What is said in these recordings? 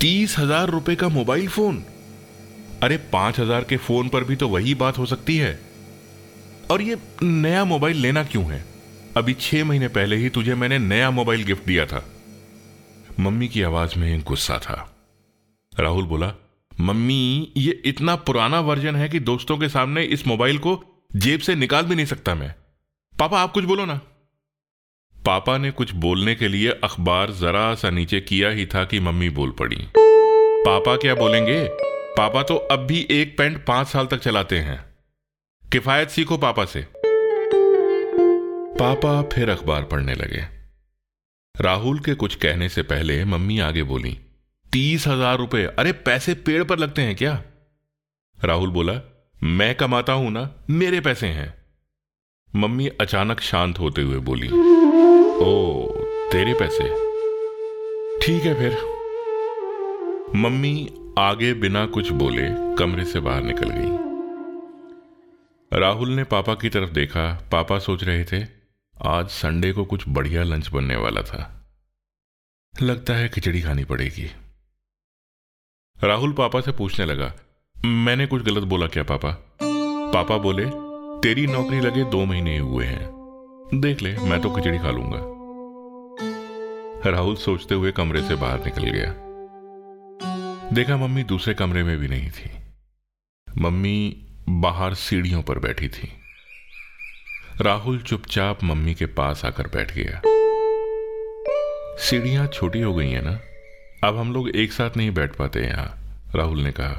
तीस हज़ार रुपए का मोबाइल फ़ोन। अरे, पाँच हज़ार के फ़ोन पर भी तो वही बात हो सकती है। और ये नया मोबाइल लेना क्यों है? अभी छह महीने पहले ही तुझे मैंने नया मोबाइल गिफ्ट दिया था। मम्मी की आवाज़ में गुस्सा था। राहुल बोला, मम्मी, ये इतना पुराना वर्जन है कि दोस्तों के सामने इस मोबाइल को जेब से निकाल भी नहीं सकता मैं। पापा, आप कुछ बोलो ना। पापा ने कुछ बोलने के लिए अखबार जरा सा नीचे किया ही था कि मम्मी बोल पड़ी। पापा क्या बोलेंगे? पापा तो अब भी एक पेंट पाँच साल तक चलाते हैं। किफायत सीखो पापा से। पापा फिर अखबार पढ़ने लगे। राहुल के कुछ कहने से पहले मम्मी आगे बोली, तीस हज़ार रुपए। अरे पैसे पेड़ पर लगते हैं क्या? राहुल बोला, मैं कमाता हूँ ना, मेरे पैसे हैं। मम्मी अचानक शांत होते हुए बोली ओ, तेरे पैसे। ठीक है फिर। मम्मी आगे बिना कुछ बोले कमरे से बाहर निकल गई। राहुल ने पापा की तरफ़ देखा। पापा सोच रहे थे, आज संडे को कुछ बढ़िया लंच बनने वाला था। लगता है खिचड़ी खानी पड़ेगी। राहुल पापा से पूछने लगा, मैंने कुछ गलत बोला क्या पापा? पापा बोले, तेरी नौकरी लगे दो महीने हुए हैं। देख ले, मैं तो खिचड़ी खा लूँगा। राहुल सोचते हुए कमरे से बाहर निकल गया। देखा मम्मी दूसरे कमरे में भी नहीं थी। मम्मी बाहर सीढ़ियों पर बैठी थी। राहुल चुपचाप मम्मी के पास आकर बैठ गया। सीढ़ियाँ छोटी हो गई हैं ना? अब हम लोग एक साथ नहीं बैठ पाते यहाँ, राहुल ने कहा।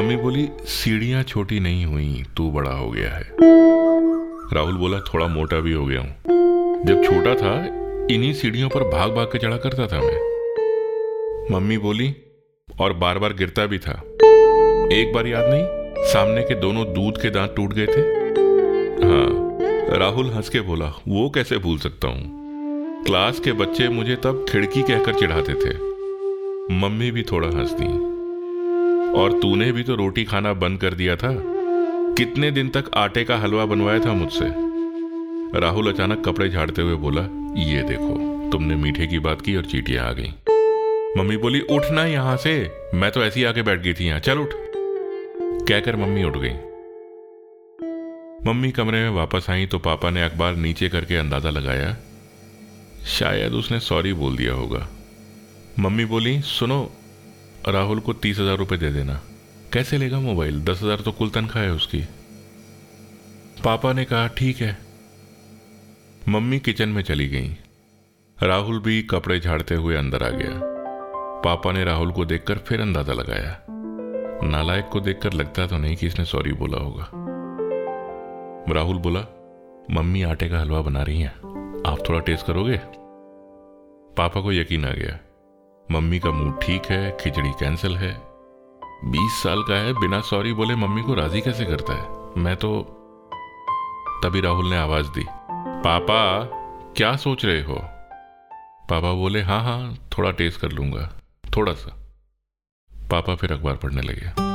मम्मी बोली, सीढ़ियाँ छोटी नहीं हुई, तू बड़ा हो गया है। राहुल बोला, थोड़ा मोटा भी हो गया हूँ। जब छोटा था इन्हीं सीढ़ियों पर भाग भाग के चढ़ा करता था मैं। मम्मी बोली, और बार बार गिरता भी था। एक बार याद नहीं, सामने के दोनों दूध के दांत टूट गए थे। हाँ राहुल हंस के बोला, वो कैसे भूल सकता हूँ? क्लास के बच्चे मुझे तब खिड़की कहकर चिढ़ाते थे। मम्मी भी थोड़ा हंस दी और तूने भी तो रोटी खाना बंद कर दिया था। कितने दिन तक आटे का हलवा बनवाया था मुझसे? राहुल अचानक कपड़े झाड़ते हुए बोला, ये देखो, तुमने मीठे की बात की और चीटियाँ आ गई। मम्मी बोली, उठना यहाँ से, मैं तो ऐसी आके बैठ गई थी यहाँ, चल उठ। कहकर मम्मी उठ गई। मम्मी कमरे में वापस आई तो पापा ने अखबार नीचे करके अंदाज़ा लगाया, शायद उसने सॉरी बोल दिया होगा। मम्मी बोली, सुनो, राहुल को तीस हज़ार रुपये दे देना। कैसे लेगा मोबाइल? दस हज़ार तो कुल तनख्वाह है उसकी। पापा ने कहा, ठीक है मम्मी किचन में चली गई। राहुल भी कपड़े झाड़ते हुए अंदर आ गया। पापा ने राहुल को देखकर फिर अंदाज़ा लगाया। नालायक को देखकर लगता तो नहीं कि इसने सॉरी बोला होगा। राहुल बोला, मम्मी आटे का हलवा बना रही हैं। आप थोड़ा टेस्ट करोगे? पापा को यकीन आ गया, मम्मी का मूड ठीक है, खिचड़ी कैंसिल है। बीस साल का है, बिना सॉरी बोले मम्मी को राज़ी कैसे करता है? मैं तो तभी राहुल ने आवाज़ दी पापा, क्या सोच रहे हो? पापा बोले हाँ हाँ थोड़ा टेस्ट कर लूँगा, थोड़ा सा। पापा फिर अखबार पढ़ने लगे।